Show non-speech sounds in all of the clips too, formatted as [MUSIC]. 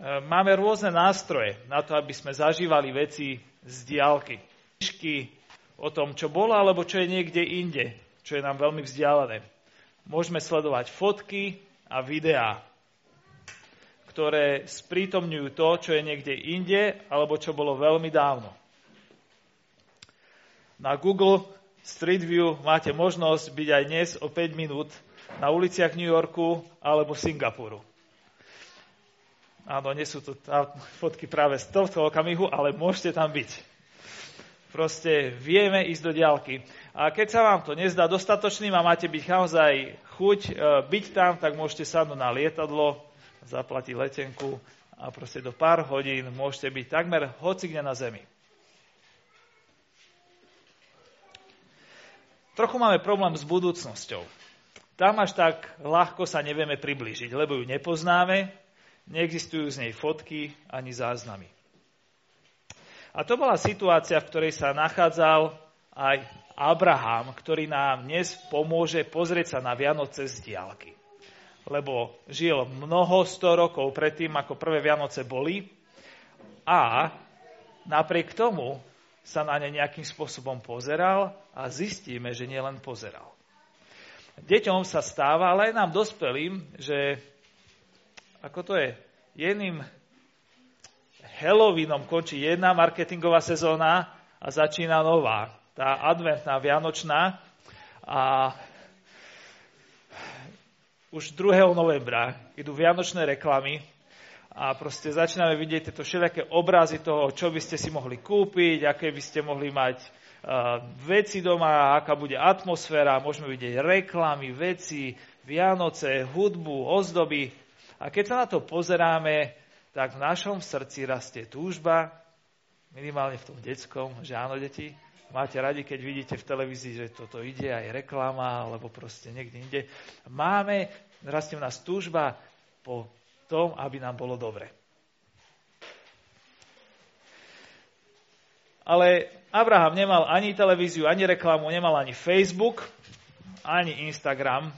máme rôzne nástroje na to, aby sme zažívali veci z diálky. Knižky o tom, čo bolo, alebo čo je niekde inde, čo je nám veľmi vzdialené. Môžeme sledovať fotky a videá, ktoré sprítomňujú to, čo je niekde inde, alebo čo bolo veľmi dávno. Na Google Street View máte možnosť byť aj dnes o 5 minút na uliciach New Yorku alebo Singapuru. Áno, nie sú to fotky práve z tohto okamihu, ale môžete tam byť. Proste vieme ísť do diálky. A keď sa vám to nezdá dostatočným a máte byť naozaj chuť e, byť tam, tak môžete sadnúť na lietadlo, zaplatiť letenku a proste do pár hodín môžete byť takmer hoci na zemi. Trochu máme problém s budúcnosťou. Tam až tak ľahko sa nevieme priblížiť, lebo ju nepoznáme, neexistujú z nej fotky ani záznamy. A to bola situácia, v ktorej sa nachádzal aj Abraham, ktorý nám dnes pomôže pozrieť sa na Vianoce z diálky. Lebo žil mnoho sto rokov predtým, ako prvé Vianoce boli a napriek tomu sa na ne nejakým spôsobom pozeral a zistíme, že nielen pozeral. Deťom sa stáva, ale aj nám dospelým, že ako to je, jedným Halloweenom končí jedna marketingová sezóna a začína nová, tá adventná, vianočná. A už 2. novembra idú vianočné reklamy a proste začíname vidieť tieto všetké obrazy toho, čo by ste si mohli kúpiť, aké by ste mohli mať uh, veci doma, aká bude atmosféra, môžeme vidieť reklamy, veci, Vianoce, hudbu, ozdoby. A keď sa na to pozeráme, tak v našom srdci rastie túžba, minimálne v tom detskom, že áno, deti, máte radi, keď vidíte v televízii, že toto ide, aj reklama, alebo proste niekde inde. Máme, rastie v nás túžba po tom, aby nám bolo dobre. Ale Abraham nemal ani televíziu, ani reklamu, nemal ani Facebook, ani Instagram.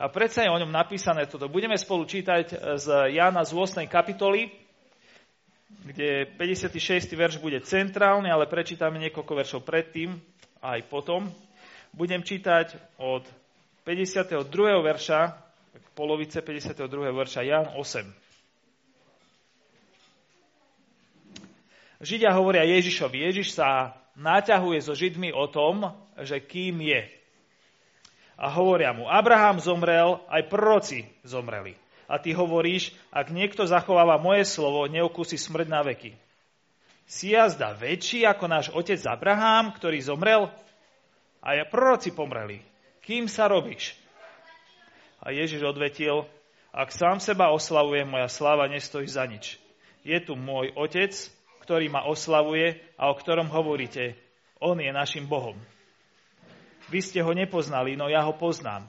A predsa je o ňom napísané toto. Budeme spolu čítať z Jana z 8. kapitoly, kde 56. verš bude centrálny, ale prečítame niekoľko veršov predtým aj potom. Budem čítať od 52. verša polovice 52. verša Jan 8. Židia hovoria Ježišovi. Ježiš sa naťahuje so Židmi o tom, že kým je. A hovoria mu, Abraham zomrel, aj proroci zomreli. A ty hovoríš, ak niekto zachováva moje slovo, neokusí smrť na veky. Si jazda väčší ako náš otec Abraham, ktorý zomrel? A proroci pomreli. Kým sa robíš? A Ježiš odvetil, ak sám seba oslavujem, moja sláva nestojí za nič. Je tu môj otec, ktorý ma oslavuje a o ktorom hovoríte, on je našim Bohom. Vy ste ho nepoznali, no ja ho poznám.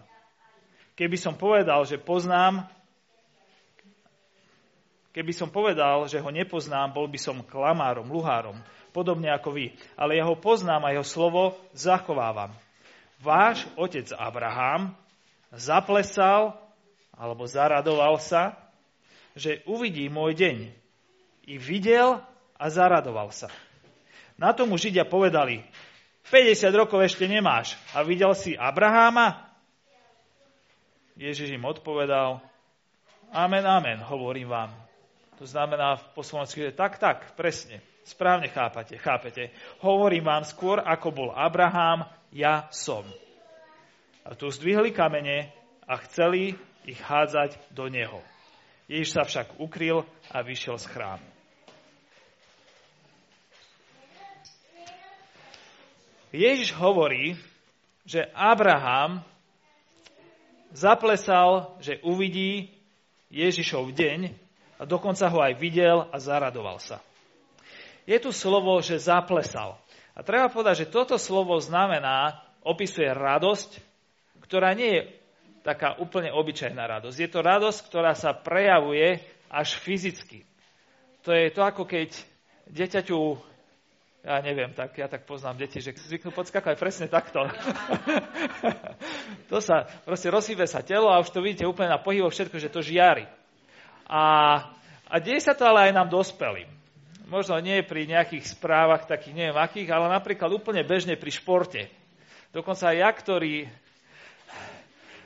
Keby som povedal, že poznám, keby som povedal, že ho nepoznám, bol by som klamárom, luhárom, podobne ako vy. Ale ja ho poznám a jeho slovo zachovávam. Váš otec Abraham zaplesal alebo zaradoval sa, že uvidí môj deň. I videl a zaradoval sa. Na tomu Židia povedali, 50 rokov ešte nemáš a videl si Abraháma? Ježiš im odpovedal, amen, amen, hovorím vám. To znamená po slovensky, že tak, tak, presne, správne chápate, chápete. Hovorím vám skôr, ako bol Abraham, ja som. A tu zdvihli kamene a chceli ich hádzať do neho. Ježiš sa však ukryl a vyšiel z chrámu. Ježiš hovorí, že Abraham zaplesal, že uvidí Ježišov deň a dokonca ho aj videl a zaradoval sa. Je tu slovo, že zaplesal. A treba povedať, že toto slovo znamená, opisuje radosť, ktorá nie je taká úplne obyčajná radosť. Je to radosť, ktorá sa prejavuje až fyzicky. To je to, ako keď dieťaťu ja neviem, tak ja tak poznám deti, že zvyknú podskakať presne takto. [LAUGHS] to sa, proste rozhýbe sa telo a už to vidíte úplne na pohybo všetko, že to žiari. A, A deje sa to ale aj nám dospelým. Možno nie pri nejakých správach takých neviem akých, ale napríklad úplne bežne pri športe. Dokonca aj ja, ktorý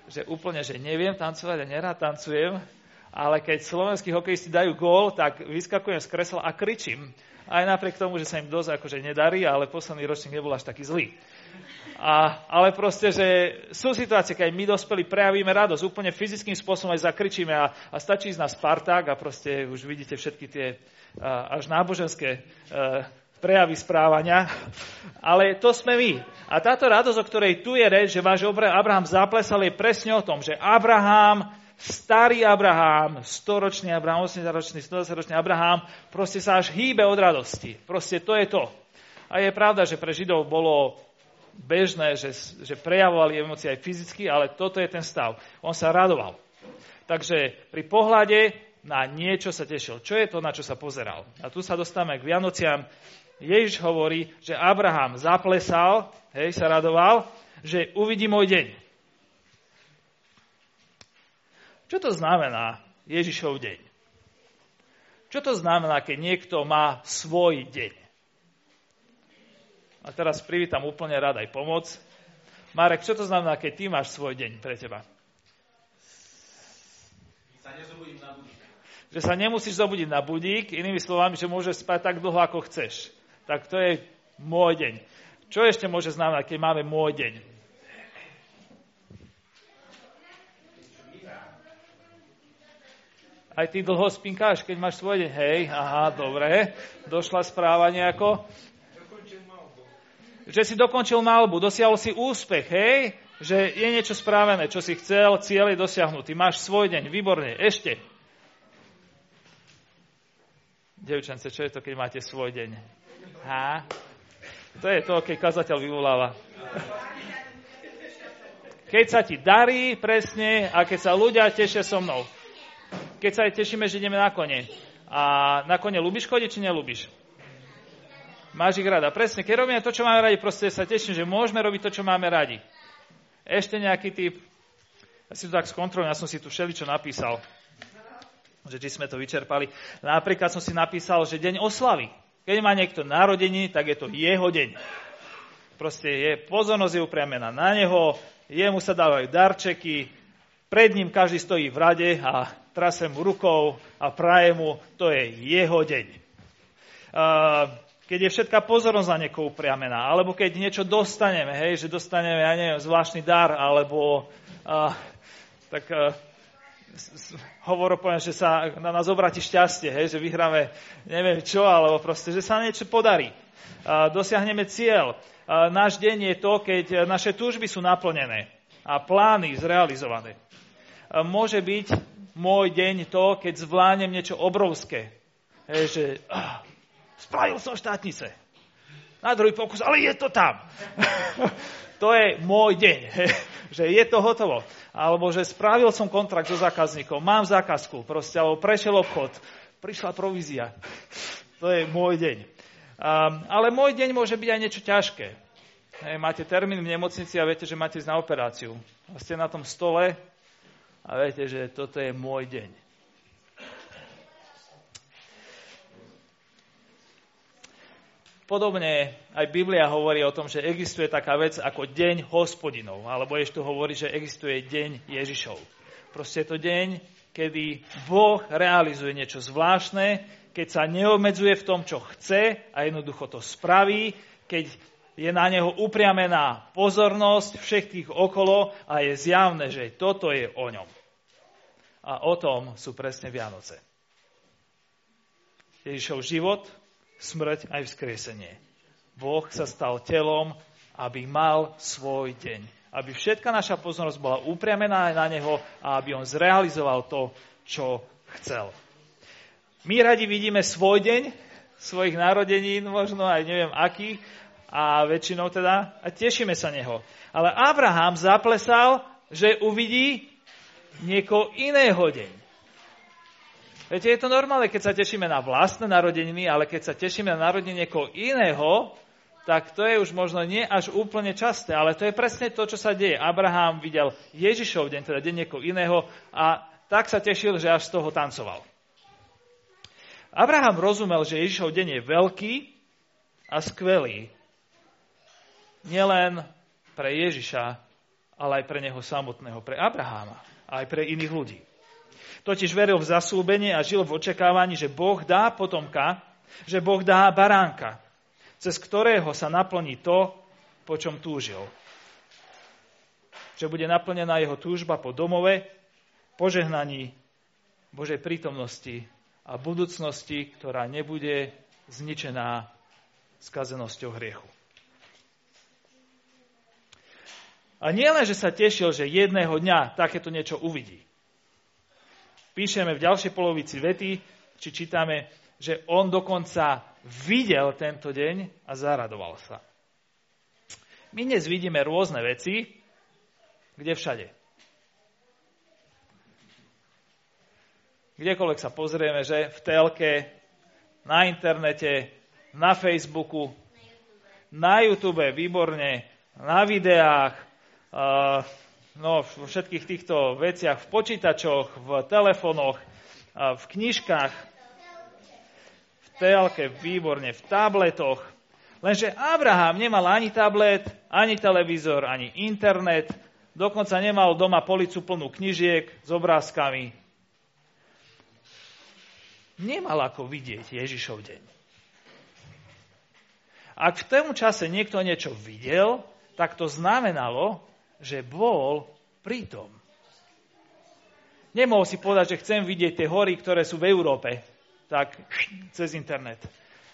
že úplne, že neviem tancovať a nerád tancujem, ale keď slovenskí hokejisti dajú gól, tak vyskakujem z kresla a kričím. Aj napriek tomu, že sa im dosť akože nedarí, ale posledný ročník nebol až taký zlý. A, ale proste, že sú situácie, keď my dospeli prejavíme radosť, úplne fyzickým spôsobom aj zakričíme a, a stačí ísť na Sparták a proste už vidíte všetky tie a, až náboženské a, e, prejavy správania, ale to sme my. A táto radosť, o ktorej tu je reč, že váš Abraham zaplesal, je presne o tom, že Abraham starý Abraham, storočný Abraham, 80-ročný, 120-ročný Abraham, proste sa až hýbe od radosti. Proste to je to. A je pravda, že pre Židov bolo bežné, že, že prejavovali emócie aj fyzicky, ale toto je ten stav. On sa radoval. Takže pri pohľade na niečo sa tešil. Čo je to, na čo sa pozeral? A tu sa dostávame k Vianociam. Ježiš hovorí, že Abraham zaplesal, hej, sa radoval, že uvidí môj deň. Čo to znamená Ježišov deň? Čo to znamená, keď niekto má svoj deň? A teraz privítam úplne rád aj pomoc. Marek, čo to znamená, keď ty máš svoj deň pre teba? Sa na budík. Že sa nemusíš zobudiť na budík, inými slovami, že môžeš spať tak dlho, ako chceš. Tak to je môj deň. Čo ešte môže znamenať, keď máme môj deň? Aj ty dlho spinkáš, keď máš svoj deň. Hej, aha, dobre. Došla správa nejako. Že si dokončil malbu, dosiahol si úspech, hej? Že je niečo správené, čo si chcel, cieľ je dosiahnutý. Máš svoj deň, výborne. Ešte. Devčance, čo je to, keď máte svoj deň? Ha? To je to, keď kazateľ vyvoláva. Keď sa ti darí, presne, a keď sa ľudia tešia so mnou keď sa aj tešíme, že ideme na kone. A na kone ľubíš chodiť, či nelúbiš? Máš ich rada. Presne, keď robíme to, čo máme radi, proste sa teším, že môžeme robiť to, čo máme radi. Ešte nejaký typ, ja si to tak skontrolujem, ja som si tu všeličo napísal, že či sme to vyčerpali. Napríklad som si napísal, že deň oslavy. Keď má niekto narodení, tak je to jeho deň. Proste je, pozornosť je upriamená na neho, jemu sa dávajú darčeky, pred ním každý stojí v rade a trase mu rukou a praje mu, to je jeho deň. Keď je všetká pozornosť na niekoho upriamená, alebo keď niečo dostaneme, hej, že dostaneme, ja neviem, zvláštny dar, alebo tak hovor poviem, že sa na nás obratí šťastie, hej, že vyhráme neviem čo, alebo proste, že sa niečo podarí. Dosiahneme cieľ. Náš deň je to, keď naše túžby sú naplnené a plány zrealizované môže byť môj deň to, keď zvládnem niečo obrovské. Hej, že ah, spravil som štátnice. Na druhý pokus, ale je to tam. [LAUGHS] to je môj deň, hej, že je to hotovo. Alebo že spravil som kontrakt so zákazníkom, mám zákazku, proste, alebo prešiel obchod, prišla provízia. [LAUGHS] to je môj deň. Um, ale môj deň môže byť aj niečo ťažké. Hej, máte termín v nemocnici a viete, že máte ísť na operáciu. A ste na tom stole a viete, že toto je môj deň. Podobne aj Biblia hovorí o tom, že existuje taká vec ako deň hospodinov, alebo ešte tu hovorí, že existuje deň Ježišov. Proste je to deň, kedy Boh realizuje niečo zvláštne, keď sa neobmedzuje v tom, čo chce a jednoducho to spraví, keď je na neho upriamená pozornosť všetkých okolo a je zjavné, že toto je o ňom. A o tom sú presne Vianoce. Ježišov život, smrť aj vzkriesenie. Boh sa stal telom, aby mal svoj deň. Aby všetka naša pozornosť bola upriamená na Neho a aby On zrealizoval to, čo chcel. My radi vidíme svoj deň, svojich narodenín, možno aj neviem aký, a väčšinou teda, a tešíme sa Neho. Ale Abraham zaplesal, že uvidí niekoho iného deň. Viete, je to normálne, keď sa tešíme na vlastné narodeniny, ale keď sa tešíme na narodenie niekoho iného, tak to je už možno nie až úplne časté, ale to je presne to, čo sa deje. Abraham videl Ježišov deň, teda deň niekoho iného a tak sa tešil, že až z toho tancoval. Abraham rozumel, že Ježišov deň je veľký a skvelý. Nielen pre Ježiša, ale aj pre neho samotného, pre Abraháma aj pre iných ľudí. Totiž veril v zasúbenie a žil v očakávaní, že Boh dá potomka, že Boh dá baránka, cez ktorého sa naplní to, po čom túžil. Že bude naplnená jeho túžba po domove, požehnaní Božej prítomnosti a budúcnosti, ktorá nebude zničená skazenosťou hriechu. A nie len, že sa tešil, že jedného dňa takéto niečo uvidí. Píšeme v ďalšej polovici vety, či čítame, že on dokonca videl tento deň a zaradoval sa. My dnes vidíme rôzne veci, kde všade. Kdekoľvek sa pozrieme, že v telke, na internete, na Facebooku, na YouTube, výborne, na videách, no, vo všetkých týchto veciach, v počítačoch, v telefónoch, v knižkách, v telke, výborne, v tabletoch. Lenže Abraham nemal ani tablet, ani televízor, ani internet, dokonca nemal doma policu plnú knižiek s obrázkami. Nemal ako vidieť Ježišov deň. Ak v tom čase niekto niečo videl, tak to znamenalo, že bol prítom. Nemohol si povedať, že chcem vidieť tie hory, ktoré sú v Európe, tak cez internet.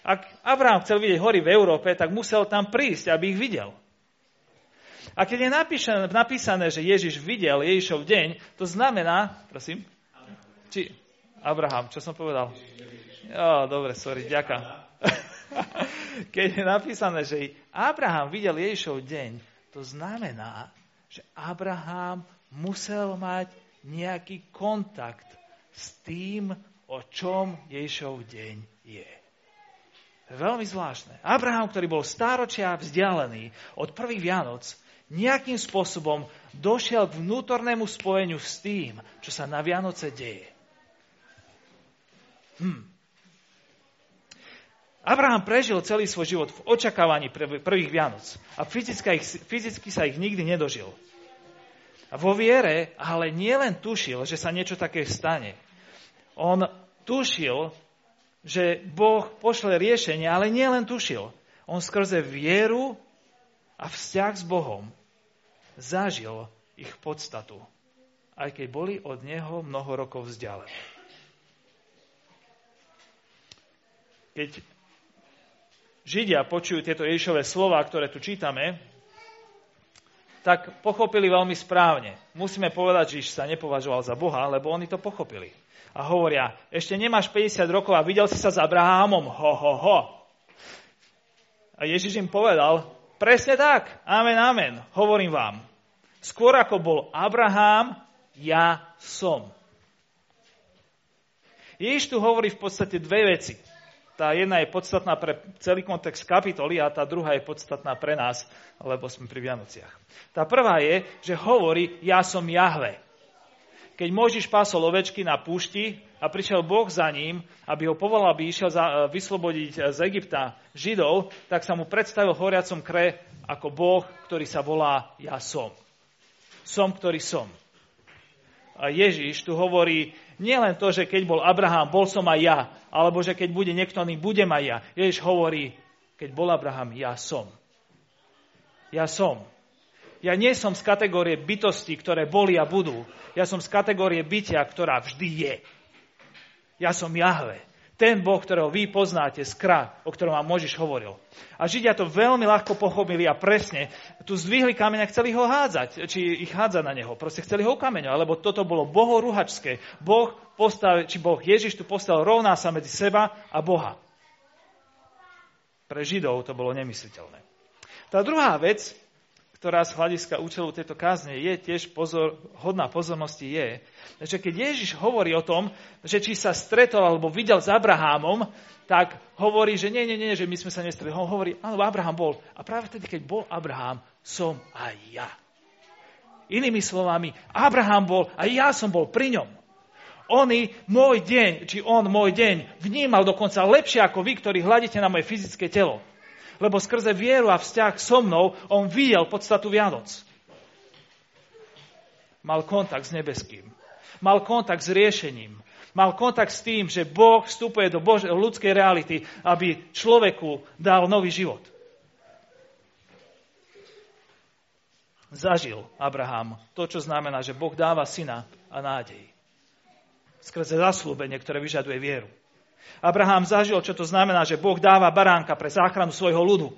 Ak Abraham chcel vidieť hory v Európe, tak musel tam prísť, aby ich videl. A keď je napísané, napísané že Ježiš videl Ježišov deň, to znamená, prosím, či Abraham, čo som povedal? Jo, dobre, sorry, ďakujem. [LAUGHS] Keď je napísané, že Abraham videl Ježišov deň, to znamená, že Abraham musel mať nejaký kontakt s tým, o čom Ježišov deň je. Veľmi zvláštne. Abraham, ktorý bol stáročia vzdialený od prvých Vianoc, nejakým spôsobom došiel k vnútornému spojeniu s tým, čo sa na Vianoce deje. Hm. Abraham prežil celý svoj život v očakávaní prvých Vianoc a fyzicky, fyzicky sa ich nikdy nedožil. A vo viere ale nielen tušil, že sa niečo také stane. On tušil, že Boh pošle riešenie, ale nielen tušil. On skrze vieru a vzťah s Bohom zažil ich podstatu, aj keď boli od Neho mnoho rokov vzdialení. Keď Židia počujú tieto Ježišové slova, ktoré tu čítame, tak pochopili veľmi správne. Musíme povedať, že sa nepovažoval za Boha, lebo oni to pochopili. A hovoria, ešte nemáš 50 rokov a videl si sa s Abrahamom, ho, ho, ho. A Ježiš im povedal, presne tak, amen, amen, hovorím vám. Skôr ako bol Abraham, ja som. Ježiš tu hovorí v podstate dve veci. Tá jedna je podstatná pre celý kontext kapitoly a tá druhá je podstatná pre nás, lebo sme pri Vianociach. Tá prvá je, že hovorí, ja som Jahve. Keď Možiš pásol ovečky na púšti a prišiel Boh za ním, aby ho povolal, aby išiel za, vyslobodiť z Egypta Židov, tak sa mu predstavil horiacom kre ako Boh, ktorý sa volá Ja som. Som, ktorý som. A Ježiš tu hovorí, nie len to, že keď bol Abraham, bol som aj ja, alebo že keď bude niekto iný, budem aj ja. Ježiš hovorí, keď bol Abraham, ja som. Ja som. Ja nie som z kategórie bytosti, ktoré boli a budú. Ja som z kategórie bytia, ktorá vždy je. Ja som Jahve. Ten Boh, ktorého vy poznáte, skra, o ktorom vám Možiš hovoril. A Židia to veľmi ľahko pochopili a presne tu zdvihli kameň a chceli ho hádzať, či ich hádzať na neho. Proste chceli ho ukameňovať, lebo toto bolo bohoruhačské. Boh postav, či Boh Ježiš tu postavil rovná sa medzi seba a Boha. Pre Židov to bolo nemysliteľné. Tá druhá vec, ktorá z hľadiska účelu tejto kázne je tiež pozor, hodná pozornosti, je, že keď Ježiš hovorí o tom, že či sa stretol alebo videl s Abrahámom, tak hovorí, že nie, nie, nie, že my sme sa nestretli. On hovorí, áno, Abraham bol. A práve vtedy, keď bol Abraham, som aj ja. Inými slovami, Abraham bol a ja som bol pri ňom. Oni môj deň, či on môj deň, vnímal dokonca lepšie ako vy, ktorí hľadíte na moje fyzické telo. Lebo skrze vieru a vzťah so mnou on videl podstatu Vianoc. Mal kontakt s nebeským. Mal kontakt s riešením. Mal kontakt s tým, že Boh vstupuje do Bože, ľudskej reality, aby človeku dal nový život. Zažil Abraham to, čo znamená, že Boh dáva syna a nádej skrze zaslúbenie, ktoré vyžaduje vieru. Abraham zažil, čo to znamená, že Boh dáva baránka pre záchranu svojho ľudu.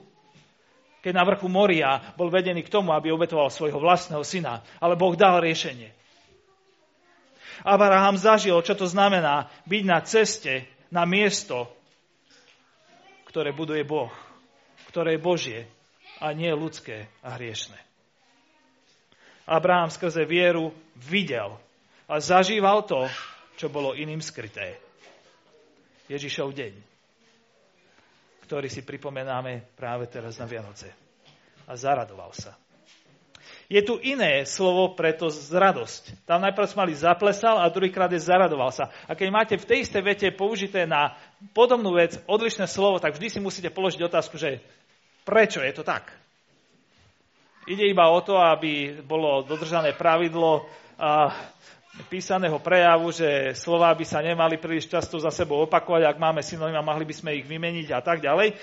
Keď na vrchu Moria bol vedený k tomu, aby obetoval svojho vlastného syna, ale Boh dal riešenie. Abraham zažil, čo to znamená byť na ceste, na miesto, ktoré buduje Boh, ktoré je Božie a nie ľudské a hriešne. Abraham skrze vieru videl a zažíval to, čo bolo iným skryté. Ježišov deň, ktorý si pripomenáme práve teraz na Vianoce. A zaradoval sa. Je tu iné slovo pre to z radosť. Tam najprv sme mali zaplesal a druhýkrát je zaradoval sa. A keď máte v tej istej vete použité na podobnú vec odlišné slovo, tak vždy si musíte položiť otázku, že prečo je to tak? Ide iba o to, aby bolo dodržané pravidlo a písaného prejavu, že slová by sa nemali príliš často za sebou opakovať, ak máme synonyma, mohli by sme ich vymeniť a tak ďalej. E,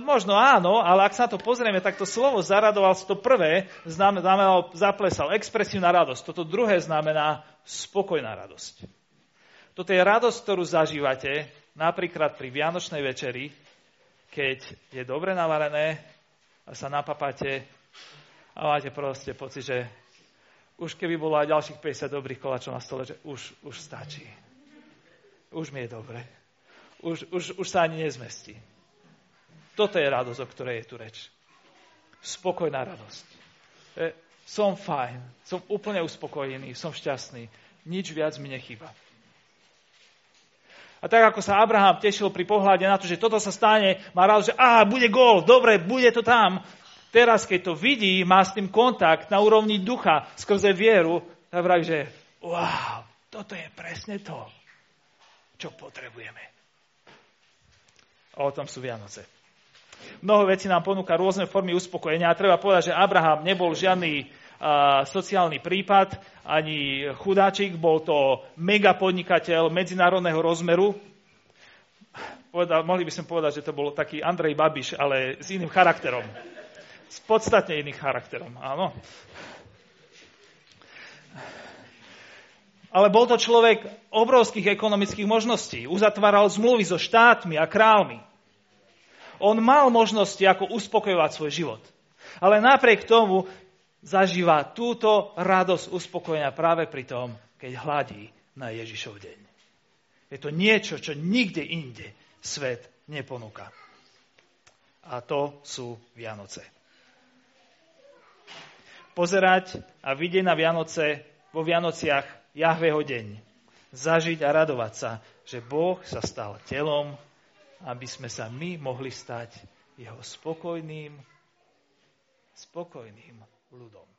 možno áno, ale ak sa to pozrieme, tak to slovo zaradoval, to prvé znamenalo zaplesal, expresívna radosť. Toto druhé znamená spokojná radosť. Toto je radosť, ktorú zažívate napríklad pri Vianočnej večeri, keď je dobre navarené a sa napapáte a máte proste pocit, že už keby bolo aj ďalších 50 dobrých koláčov na stole, že už, už stačí. Už mi je dobre. Už, už, už sa ani nezmestí. Toto je radosť, o ktorej je tu reč. Spokojná radosť. E, som fajn, som úplne uspokojený, som šťastný. Nič viac mi nechýba. A tak ako sa Abraham tešil pri pohľade na to, že toto sa stane, má rád, že á, bude gól, dobre, bude to tam, teraz, keď to vidí, má s tým kontakt na úrovni ducha skrze vieru, tak vraví, že wow, toto je presne to, čo potrebujeme. A o tom sú Vianoce. Mnoho vecí nám ponúka rôzne formy uspokojenia a treba povedať, že Abraham nebol žiadny uh, sociálny prípad, ani chudáčik, bol to mega podnikateľ medzinárodného rozmeru. Povedal, mohli by sme povedať, že to bol taký Andrej Babiš, ale s iným charakterom s podstatne iným charakterom. Áno. Ale bol to človek obrovských ekonomických možností. Uzatváral zmluvy so štátmi a kráľmi. On mal možnosti, ako uspokojovať svoj život. Ale napriek tomu zažíva túto radosť uspokojenia práve pri tom, keď hladí na Ježišov deň. Je to niečo, čo nikde inde svet neponúka. A to sú Vianoce pozerať a vidieť na Vianoce, vo Vianociach Jahveho deň. Zažiť a radovať sa, že Boh sa stal telom, aby sme sa my mohli stať jeho spokojným, spokojným ľudom.